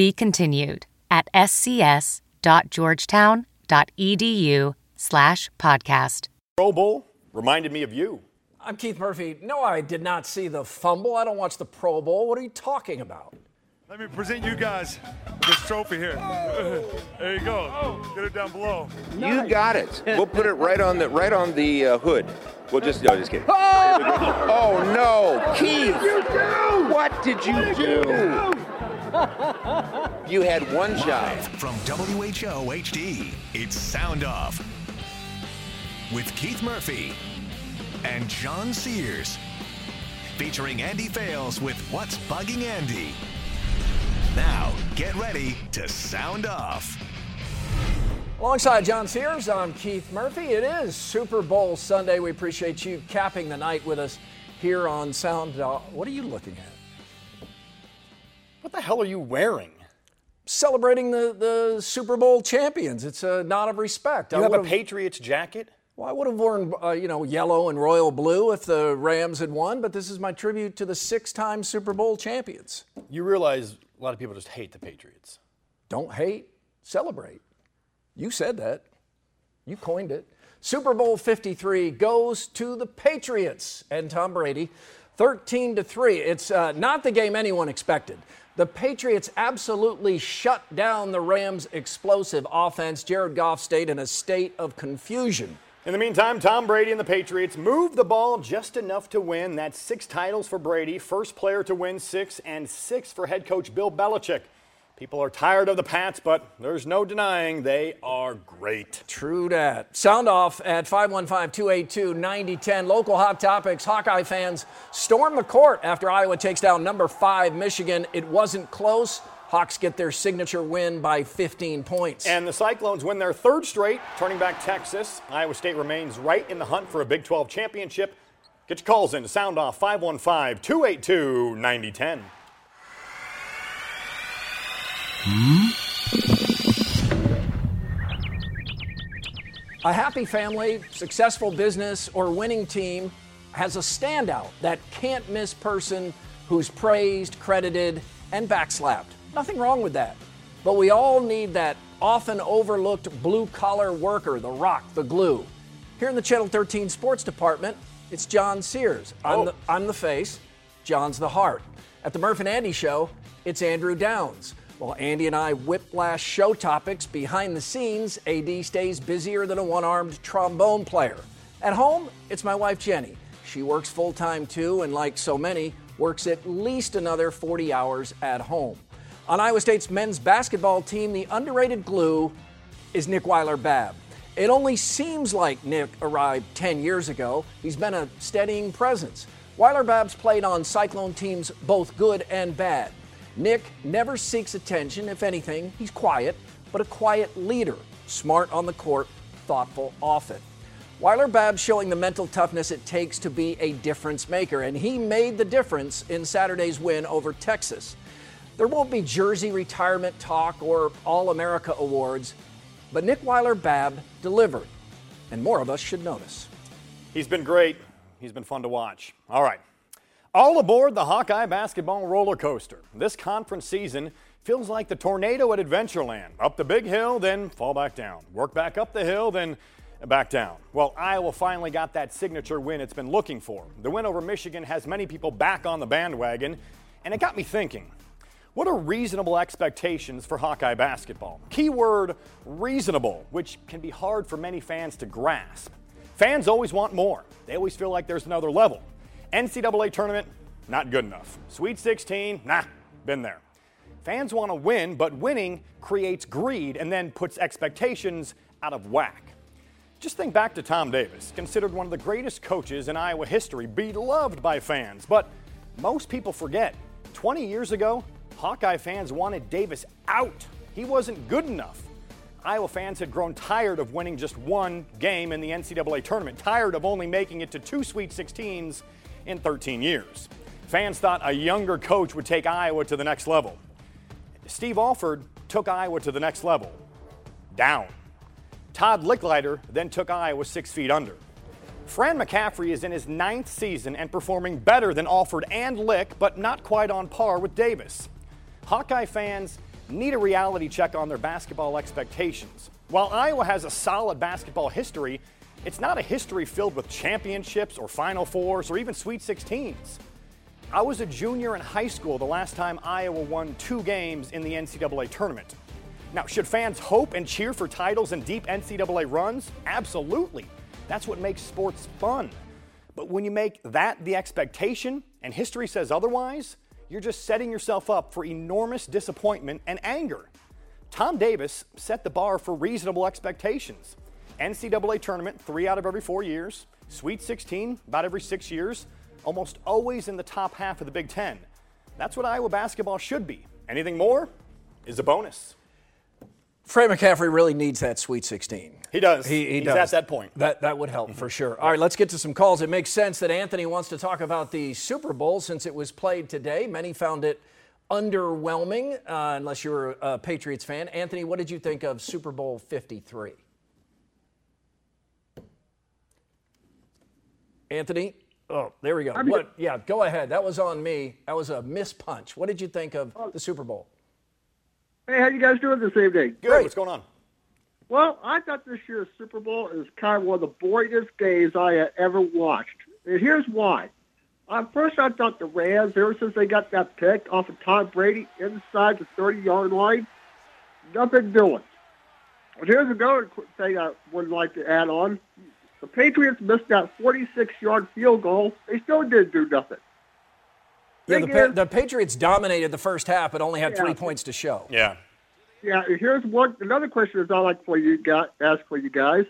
Be continued at scs.georgetown.edu slash podcast. Pro Bowl reminded me of you. I'm Keith Murphy. No, I did not see the fumble. I don't watch the Pro Bowl. What are you talking about? Let me present you guys this trophy here. there you go. Get it down below. You got it. We'll put it right on the right on the uh, hood. We'll just no, just kidding. Oh no, Keith! What did you do? You had one job. From WHO HD, it's Sound Off with Keith Murphy and John Sears. Featuring Andy Fales with What's Bugging Andy. Now, get ready to sound off. Alongside John Sears, I'm Keith Murphy. It is Super Bowl Sunday. We appreciate you capping the night with us here on Sound Off. What are you looking at? What the hell are you wearing? Celebrating the, the Super Bowl champions. It's a nod of respect. You I have a Patriots jacket? Well, I would have worn, uh, you know, yellow and royal blue if the Rams had won, but this is my tribute to the six-time Super Bowl champions. You realize a lot of people just hate the Patriots. Don't hate, celebrate. You said that. You coined it. Super Bowl 53 goes to the Patriots and Tom Brady, 13 to 3. It's uh, not the game anyone expected. The Patriots absolutely shut down the Rams' explosive offense. Jared Goff stayed in a state of confusion. In the meantime, Tom Brady and the Patriots moved the ball just enough to win. That's six titles for Brady, first player to win six, and six for head coach Bill Belichick. People are tired of the Pats, but there's no denying they are great. True that. Sound off at 515 282 9010. Local hot topics. Hawkeye fans storm the court after Iowa takes down number five Michigan. It wasn't close. Hawks get their signature win by 15 points. And the Cyclones win their third straight, turning back Texas. Iowa State remains right in the hunt for a Big 12 championship. Get your calls in to sound off 515 282 9010. Hmm? A happy family, successful business, or winning team has a standout, that can't miss person who's praised, credited, and backslapped. Nothing wrong with that. But we all need that often overlooked blue collar worker, the rock, the glue. Here in the Channel 13 Sports Department, it's John Sears. I'm, Oh. the, I'm the face, John's the heart. At the Murph and Andy Show, it's Andrew Downs. While Andy and I whiplash show topics behind the scenes, AD stays busier than a one armed trombone player. At home, it's my wife Jenny. She works full time too, and like so many, works at least another 40 hours at home. On Iowa State's men's basketball team, the underrated glue is Nick Weiler Babb. It only seems like Nick arrived 10 years ago. He's been a steadying presence. Weiler Babb's played on Cyclone teams both good and bad. Nick never seeks attention. If anything, he's quiet, but a quiet leader. Smart on the court, thoughtful often. Weiler Babb showing the mental toughness it takes to be a difference maker, and he made the difference in Saturday's win over Texas. There won't be jersey retirement talk or All America awards, but Nick Weiler Babb delivered, and more of us should notice. He's been great. He's been fun to watch. All right. All aboard the Hawkeye basketball roller coaster. This conference season feels like the tornado at Adventureland. Up the big hill, then fall back down. Work back up the hill, then back down. Well, Iowa finally got that signature win it's been looking for. The win over Michigan has many people back on the bandwagon, and it got me thinking. What are reasonable expectations for Hawkeye basketball? Keyword reasonable, which can be hard for many fans to grasp. Fans always want more. They always feel like there's another level. NCAA tournament, not good enough. Sweet 16, nah, been there. Fans want to win, but winning creates greed and then puts expectations out of whack. Just think back to Tom Davis, considered one of the greatest coaches in Iowa history, beloved by fans. But most people forget 20 years ago, Hawkeye fans wanted Davis out. He wasn't good enough. Iowa fans had grown tired of winning just one game in the NCAA tournament, tired of only making it to two Sweet 16s in 13 years. Fans thought a younger coach would take Iowa to the next level. Steve Alford took Iowa to the next level, down. Todd Lickliter then took Iowa six feet under. Fran McCaffery is in his ninth season and performing better than Alford and Lick, but not quite on par with Davis. Hawkeye fans need a reality check on their basketball expectations. While Iowa has a solid basketball history, it's not a history filled with championships or Final Fours or even Sweet 16s. I was a junior in high school the last time Iowa won two games in the NCAA tournament. Now, should fans hope and cheer for titles and deep NCAA runs? Absolutely. That's what makes sports fun. But when you make that the expectation and history says otherwise, you're just setting yourself up for enormous disappointment and anger. Tom Davis set the bar for reasonable expectations. NCAA tournament three out of every four years, Sweet 16 about every six years, almost always in the top half of the Big Ten. That's what Iowa basketball should be. Anything more is a bonus. Fran McCaffery really needs that Sweet 16. He does. He, he He's does. at that point. That, that would help for sure. All right, let's get to some calls. It makes sense that Anthony wants to talk about the Super Bowl since it was played today. Many found it underwhelming, uh, unless you're a Patriots fan. Anthony, what did you think of Super Bowl 53? Anthony? Oh, there we go. What? Yeah, go ahead. That was on me. That was a miss punch. What did you think of oh. the Super Bowl? Hey, how you guys doing this evening? Good. Great. What's going on? Well, I thought this year's Super Bowl is kind of one of the boringest days I have ever watched. And here's why. At first, I thought the Rams, ever since they got that pick off of Tom Brady inside the 30-yard line, nothing doing. But here's another quick thing I would like to add on. The Patriots missed that 46-yard field goal. They still didn't do nothing. Yeah, the, pa- is- the Patriots dominated the first half, but only had three points to show. Yeah. Yeah, here's one another question that I like for you guys ask for you guys.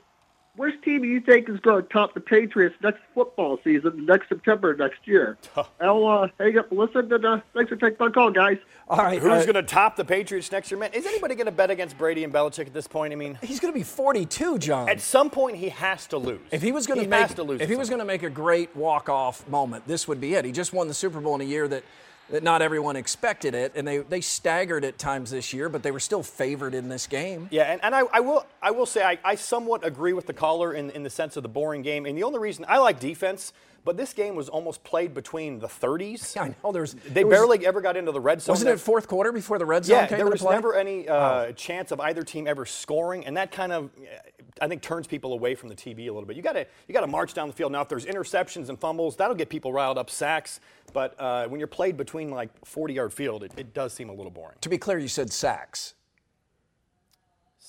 Which team do you think is going to top the Patriots next football season, next September next year? I'll uh, hang up and listen, and uh, thanks for taking my call, guys. All right, Who's uh, going to top the Patriots next year, man? Is anybody going to bet against Brady and Belichick at this point? I mean, He's going to be 42, John. at some point he has to lose. If he was going to make, has to lose. if he was going to make a great walk-off moment, this would be it. He just won the Super Bowl in a year that, that not everyone expected it, and they they staggered at times this year, but they were still favored in this game. Yeah, and, and I, I will I will say I, I somewhat agree with the caller in, in the sense of the boring game. And the only reason I like defense, but this game was almost played between the 30s. I know there's They there was- barely ever got into the red zone. wasn't That- it fourth quarter before the red zone Yeah, came there was never any uh, chance of either team ever scoring, and that kind of, I think, turns people away from the TV a little bit. You got to you got to march down the field. Now, if there's interceptions and fumbles, that'll get people riled up. Sacks, but uh, when you're played between like 40 yard field, it, it does seem a little boring. To be clear, you said sacks.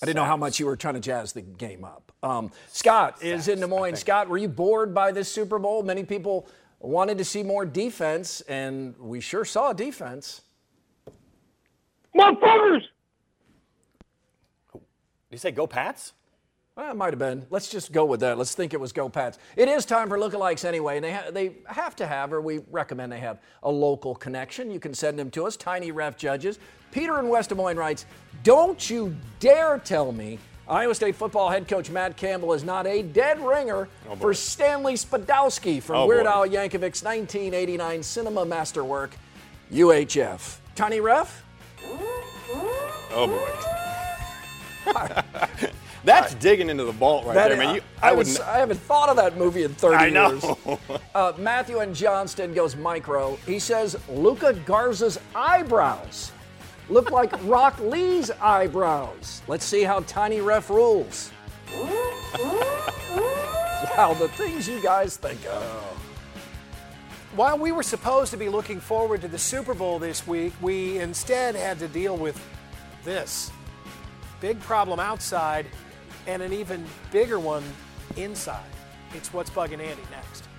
I didn't know how much you were trying to jazz the game up. Um, Scott is in Des Moines. Scott, were you bored by this Super Bowl? Many people wanted to see more defense, and we sure saw defense. Motherfuckers! Did you say go Pats? Well, it might have been. Let's just go with that. Let's think it was Go Pats. It is time for lookalikes anyway, and they, ha- they have to have, or we recommend they have, a local connection. You can send them to us, Tiny Ref Judges. Peter in West Des Moines writes, Don't you dare tell me Iowa State football head coach Matt Campbell is not a dead ringer oh, for Stanley Spadowski from Oh, Weird. Al Yankovic's 1989 cinema masterwork, UHF. Tiny Ref? Oh boy. That's digging into the vault right there, man. You, I, I haven't, would. I haven't thought of that movie in 30 I know. years. Uh, Matthew and Johnston goes micro. He says Luka Garza's eyebrows look like Rock Lee's eyebrows. Let's see how Tiny Ref rules. wow, the things you guys think of. While we were supposed to be looking forward to the Super Bowl this week, we instead had to deal with this big problem outside and an even bigger one inside. It's what's bugging Andy next.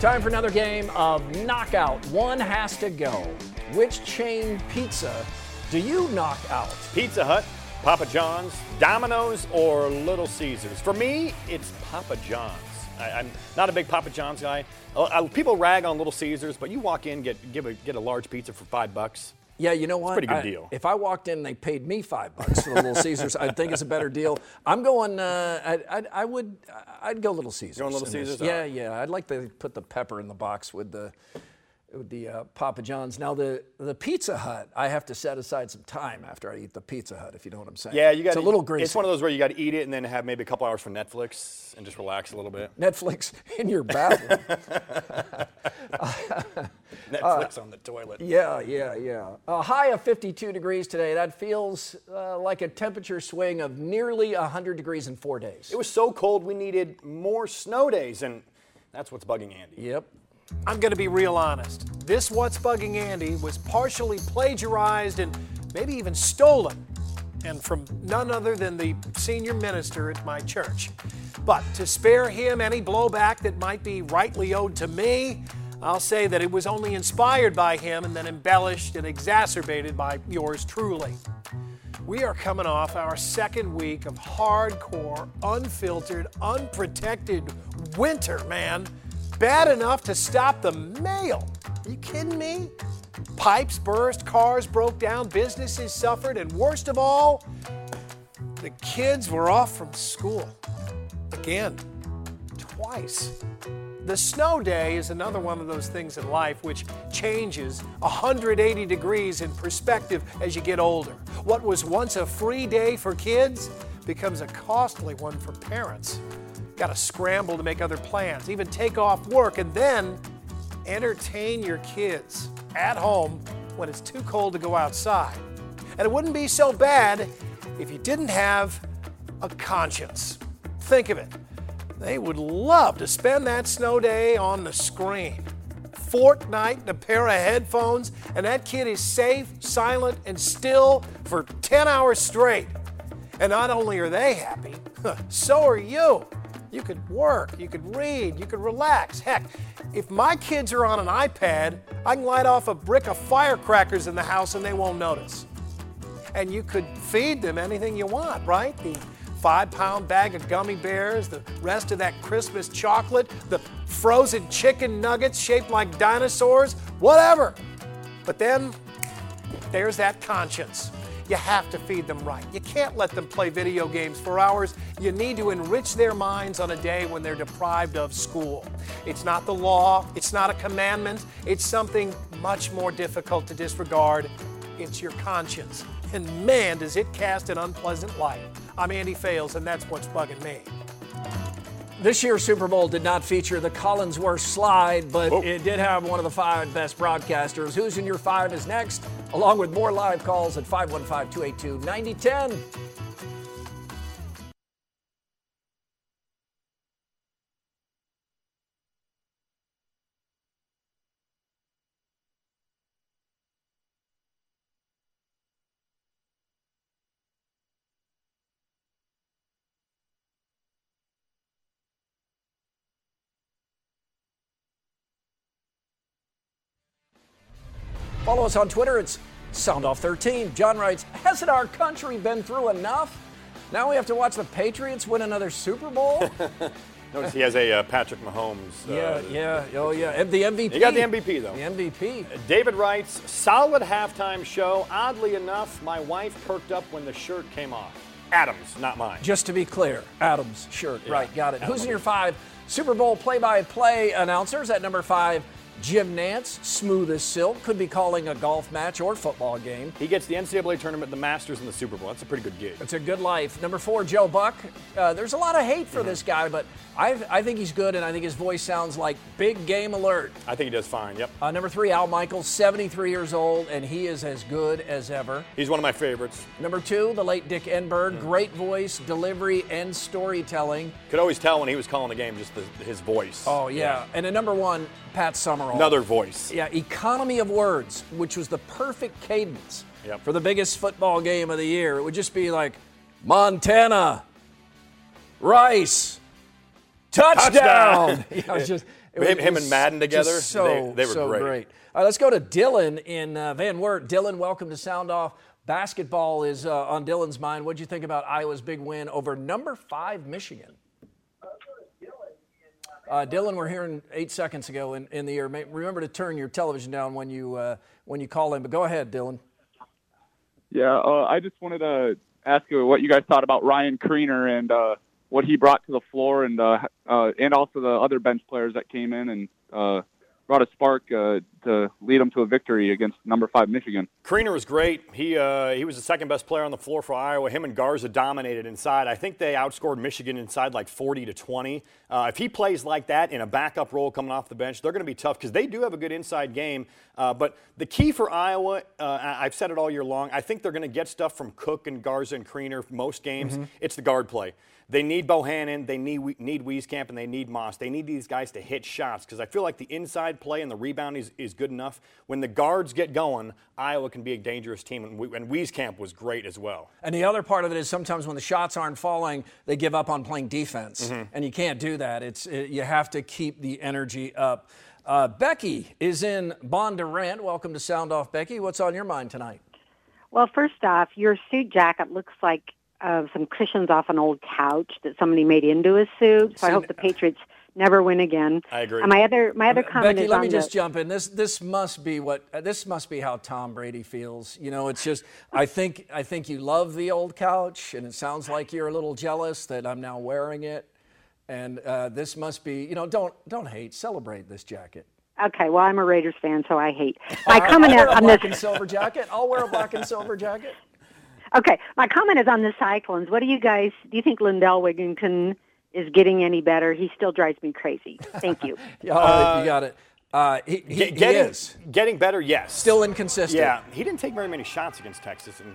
Time for another game of knockout. One has to go. Which chain pizza do you knock out? Pizza Hut, Papa John's, Domino's, or Little Caesars. For me, it's Papa John's. I, am not a big Papa John's guy. Uh, uh, people rag on Little Caesars, but you walk in, get give a, get a large pizza for five bucks. Yeah, you know what? pretty good I- deal. If I walked in and they paid me five bucks for the Little Caesars, I'd think it's a better deal. I'm going. Uh, I'd, I'd, I would. I'd go Little Caesars. Going Little. Caesars? Yeah, yeah. I'd like to put the pepper in the box with the the uh, Papa John's. Now the the Pizza Hut, I have to set aside some time after I eat the Pizza Hut, if you know what I'm saying. Yeah, you got It's a little greasy. It's one of those where you got to eat it and then have maybe a couple hours for Netflix and just relax a little bit. Netflix in your bathroom. Netflix on the toilet. Yeah, yeah, yeah. A high of 52 degrees today. That feels uh, like a temperature swing of nearly 100 degrees in four days. It was so cold we needed more snow days, and that's what's bugging Andy. Yep. I'm going to be real honest. This What's Bugging Andy was partially plagiarized and maybe even stolen, and from none other than the senior minister at my church. But to spare him any blowback that might be rightly owed to me, I'll say that it was only inspired by him and then embellished and exacerbated by yours truly. We are coming off our second week of hardcore, unfiltered, unprotected winter, man. Bad enough to stop the mail. Are you kidding me? Pipes burst, cars broke down, businesses suffered, and worst of all, the kids were off from school. Again, twice. The snow day is another one of those things in life which changes 180 degrees in perspective as you get older. What was once a free day for kids becomes a costly one for parents. Got to scramble to make other plans, even take off work, and then entertain your kids at home when it's too cold to go outside. And it wouldn't be so bad if you didn't have a conscience. Think of it. They would love to spend that snow day on the screen. Fortnite and a pair of headphones, and that kid is safe, silent, and still for 10 hours straight. And not only are they happy, so are you. You could work, you could read, you could relax. Heck, if my kids are on an iPad, I can light off a brick of firecrackers in the house and they won't notice. And you could feed them anything you want, right? The five pound bag of gummy bears, the rest of that Christmas chocolate, the frozen chicken nuggets shaped like dinosaurs, whatever. But then there's that conscience. You have to feed them right. You can't let them play video games for hours. You need to enrich their minds on a day when they're deprived of school. It's not the law, it's not a commandment, it's something much more difficult to disregard. It's your conscience. And man, does it cast an unpleasant light. I'm Andy Fales, and that's what's bugging me. This year's Super Bowl did not feature the Collinsworth slide, but oh. it did have one of the five best broadcasters. Who's in your five is next, along with more live calls at 515 282 9010. Follow us on Twitter. It's SoundOff13. John writes, Hasn't our country been through enough? Now we have to watch the Patriots win another Super Bowl? Notice he has a uh, Patrick Mahomes. yeah, uh, yeah, oh yeah. The MVP. He got the MVP, though. The MVP. David writes, solid halftime show. Oddly enough, my wife perked up when the shirt came off. Adams, not mine. Just to be clear, Adams shirt. Right, got it. Who's in your five Super Bowl play by play announcers? At number five, Jim Nantz, smooth as silk, could be calling a golf match or football game. He gets the NCAA tournament, the Masters, and the Super Bowl. That's a pretty good gig. It's a good life. Number four, Joe Buck. Uh, there's a lot of hate for this guy, but I, I think he's good, and I think his voice sounds like big game alert. I think he does fine. Yep. Uh, number three, Al Michaels, 73 years old, and he is as good as ever. He's one of my favorites. Number two, the late Dick Enberg, great voice, delivery, and storytelling. Could always tell when he was calling the game, just the, his voice. Oh, yeah. And at number one, Pat Summerall. Another voice. Yeah, economy of words, which was the perfect cadence Yep. for the biggest football game of the year. It would just be like Montana, Rice, touchdown. Touchdown. You know, just him, him and Madden together, so, they, they were so great. All right, let's go to Dylan in uh, Van Wert. Dylan, welcome to Sound Off. Basketball is uh, on Dylan's mind. What do you think about Iowa's big win over number five Michigan? Uh, Dylan, we're hearing eight seconds ago in, in the air. Remember to turn your television down when you uh, when you call in. But go ahead, Dylan. Yeah, uh, I just wanted to ask you what you guys thought about Ryan Kriener and uh, what he brought to the floor, and uh, uh, and also the other bench players that came in and brought a spark uh, to lead them to a victory against number five Michigan. Kriener was great. He uh, he was the second best player on the floor for Iowa. Him and Garza dominated inside. I think they outscored Michigan inside like 40 to 20. Uh, if he plays like that in a backup role coming off the bench, they're going to be tough because they do have a good inside game. Uh, but the key for Iowa, uh, I've said it all year long. I think they're going to get stuff from Cook and Garza and Kriener most games. Mm-hmm. It's the guard play. They need Bohannon, they need need Wieskamp, and they need Moss. They need these guys to hit shots because I feel like the inside play and the rebound is, is good enough. When the guards get going, Iowa can be a dangerous team, and, we, and Wieskamp was great as well. And the other part of it is sometimes when the shots aren't falling, they give up on playing defense, mm-hmm. and you can't do that. It's it, you have to keep the energy up. Uh, Becky is in Bondurant. Welcome to Sound Off, Becky. What's on your mind tonight? Well, first off, your suit jacket looks like of some cushions off an old couch that somebody made into a suit. So I hope the Patriots never win again. I agree. And my other my other comment Becky, is let me the, just jump in. This this must be what uh, this must be how Tom Brady feels. You know, it's just I think I think you love the old couch, and it sounds like you're a little jealous that I'm now wearing it. And uh, this must be you know don't don't hate celebrate this jacket. Okay, well I'm a Raiders fan, so I hate. My uh, comment I'll wear a on black this and silver jacket. I'll wear a black and silver jacket. Okay, my comment is on the Cyclones. What do you guys do? You think Lindell Wigginton is getting any better? He still drives me crazy. Thank you. yeah, uh, you got it. Uh, he, he, getting, he is getting better. Yes, still inconsistent. Yeah, he didn't take very many shots against Texas, and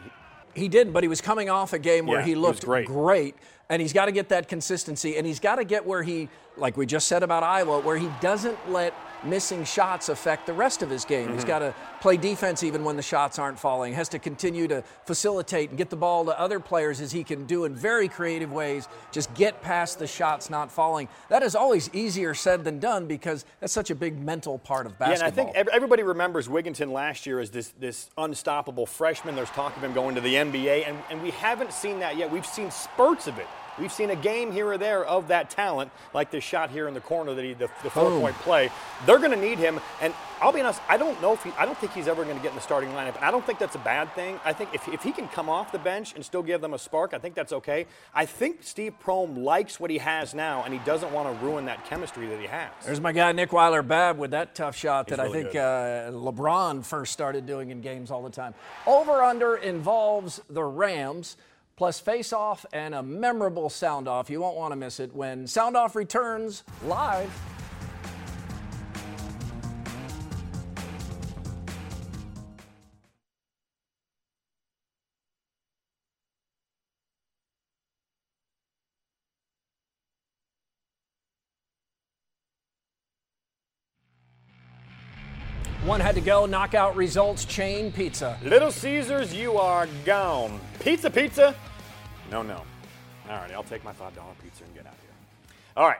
he, he didn't. But he was coming off a game where yeah, he looked great. great, and he's got to get that consistency, and he's got to get where he, like we just said about Iowa, where he doesn't let missing shots affect the rest of his game. Mm-hmm. He's got to play defense even when the shots aren't falling. Has to continue to facilitate and get the ball to other players as he can do in very creative ways. Just get past the shots not falling. That is always easier said than done because that's such a big mental part of basketball. Yeah, and I think everybody remembers Wigginton last year as this this unstoppable freshman. There's talk of him going to the NBA, and, and we haven't seen that yet. We've seen spurts of it. We've seen a game here or there of that talent, like this shot here in the corner that he, the, the four-point play. They're going to need him, and I'll be honest, I don't know if he, I don't think he's ever going to get in the starting lineup, and I don't think that's a bad thing. I think if, if he can come off the bench and still give them a spark, I think that's okay. I think Steve Prohm likes what he has now, and he doesn't want to ruin that chemistry that he has. There's my guy Nick Weiler Babb with that tough shot He's that really I think uh, LeBron first started doing in games all the time. Over under involves the Rams plus face off and a memorable sound off. You won't want to miss it when Sound Off returns live. One had to go. Knockout results. Chain pizza. Little Caesars, you are gone. Pizza, pizza. No, no. All right, I'll take my $5 pizza and get out of here. All right,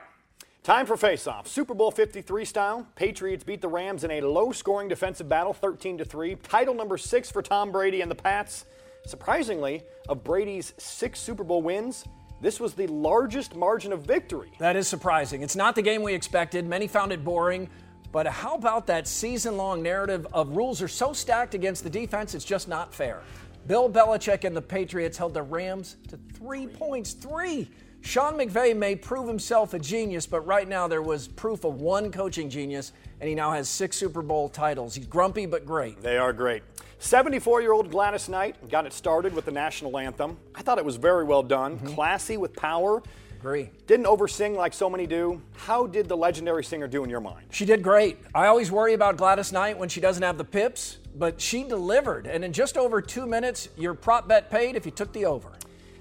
time for face-off. Super Bowl 53 style. Patriots beat the Rams in a low-scoring defensive battle, 13 to 3. Title number six for Tom Brady and the Pats. Surprisingly, of Brady's six Super Bowl wins, this was the largest margin of victory. That is surprising. It's not the game we expected. Many found it boring. But how about that season long narrative of rules are so stacked against the defense, it's just not fair? Bill Belichick and the Patriots held the Rams to three points. Three. Sean McVay may prove himself a genius, but right now there was proof of one coaching genius, and he now has six Super Bowl titles. He's grumpy but great. They are great. 74 year old Gladys Knight got it started with the national anthem. I thought it was very well done, mm-hmm. classy with power. Agree. Didn't oversing like so many do. How did the legendary singer do in your mind? She did great. I always worry about Gladys Knight when she doesn't have the pips, but she delivered. And in just over two minutes, your prop bet paid if you took the over.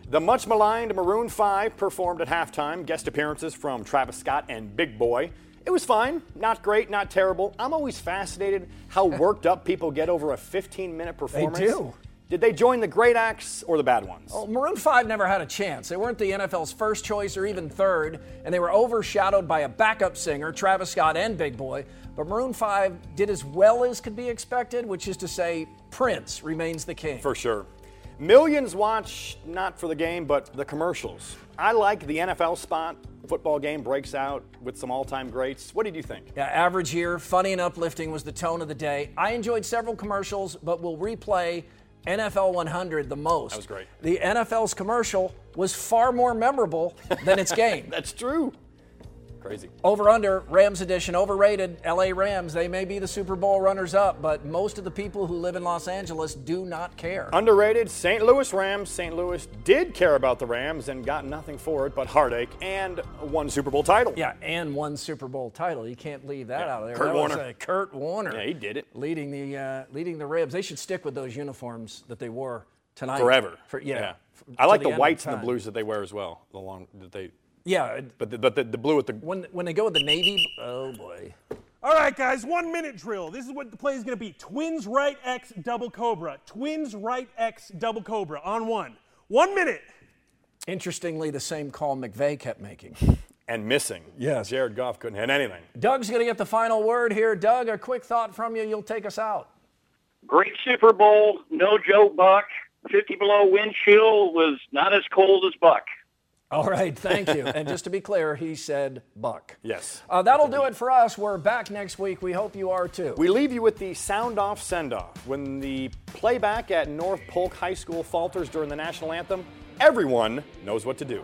The much maligned Maroon 5 performed at halftime, guest appearances from Travis Scott and Big Boi. It was fine, not great, not terrible. I'm always fascinated how worked up people get over a 15 minute performance. They do. Did they join the great acts or the bad ones? Well, Maroon 5 never had a chance. They weren't the NFL's first choice or even third, and they were overshadowed by a backup singer, Travis Scott and Big Boi. But Maroon 5 did as well as could be expected, which is to say, Prince remains the king. For sure. Millions watch not for the game, but the commercials. I like the NFL spot. Football game breaks out with some all time greats. What did you think? Yeah, average year, funny and uplifting was the tone of the day. I enjoyed several commercials, but will replay NFL 100 the most. That was great. The NFL's commercial was far more memorable than its game. That's true. Crazy. Over under, Rams edition, overrated. LA Rams, they may be the Super Bowl runners up, but most of the people who live in Los Angeles do not care. Underrated St. Louis Rams. St. Louis did care about the Rams and got nothing for it but heartache and one Super Bowl title. Yeah, and one Super Bowl title. You can't leave that Yeah, out of there. Kurt That was, Warner. uh, Kurt Warner. Yeah, he did it. Leading the uh, leading the Rams. They should stick with those uniforms that they wore tonight. Forever. For, yeah. f- I till like the, end of whites and the blues that they wear as well. The long that they. Yeah, But the, but the, the blue with the. when when they go with the navy, oh boy. All right, guys, one minute drill. This is what the play is going to be Twins right X double Cobra. Twins right X double Cobra on one. One minute. Interestingly, the same call McVay kept making. And missing. Yes. Jared Goff couldn't hit anything. Doug's going to get the final word here. Doug, a quick thought from you. You'll take us out. Great Super Bowl, no joke, Buck. 50 below wind chill was not as cold as Buck. All right, thank you. and just to be clear, he said Buck. Yes. Uh, that'll do it for us. We're back next week. We hope you are too. We leave you with the sound off send off. When the playback at North Polk High School falters during the national anthem, everyone knows what to do.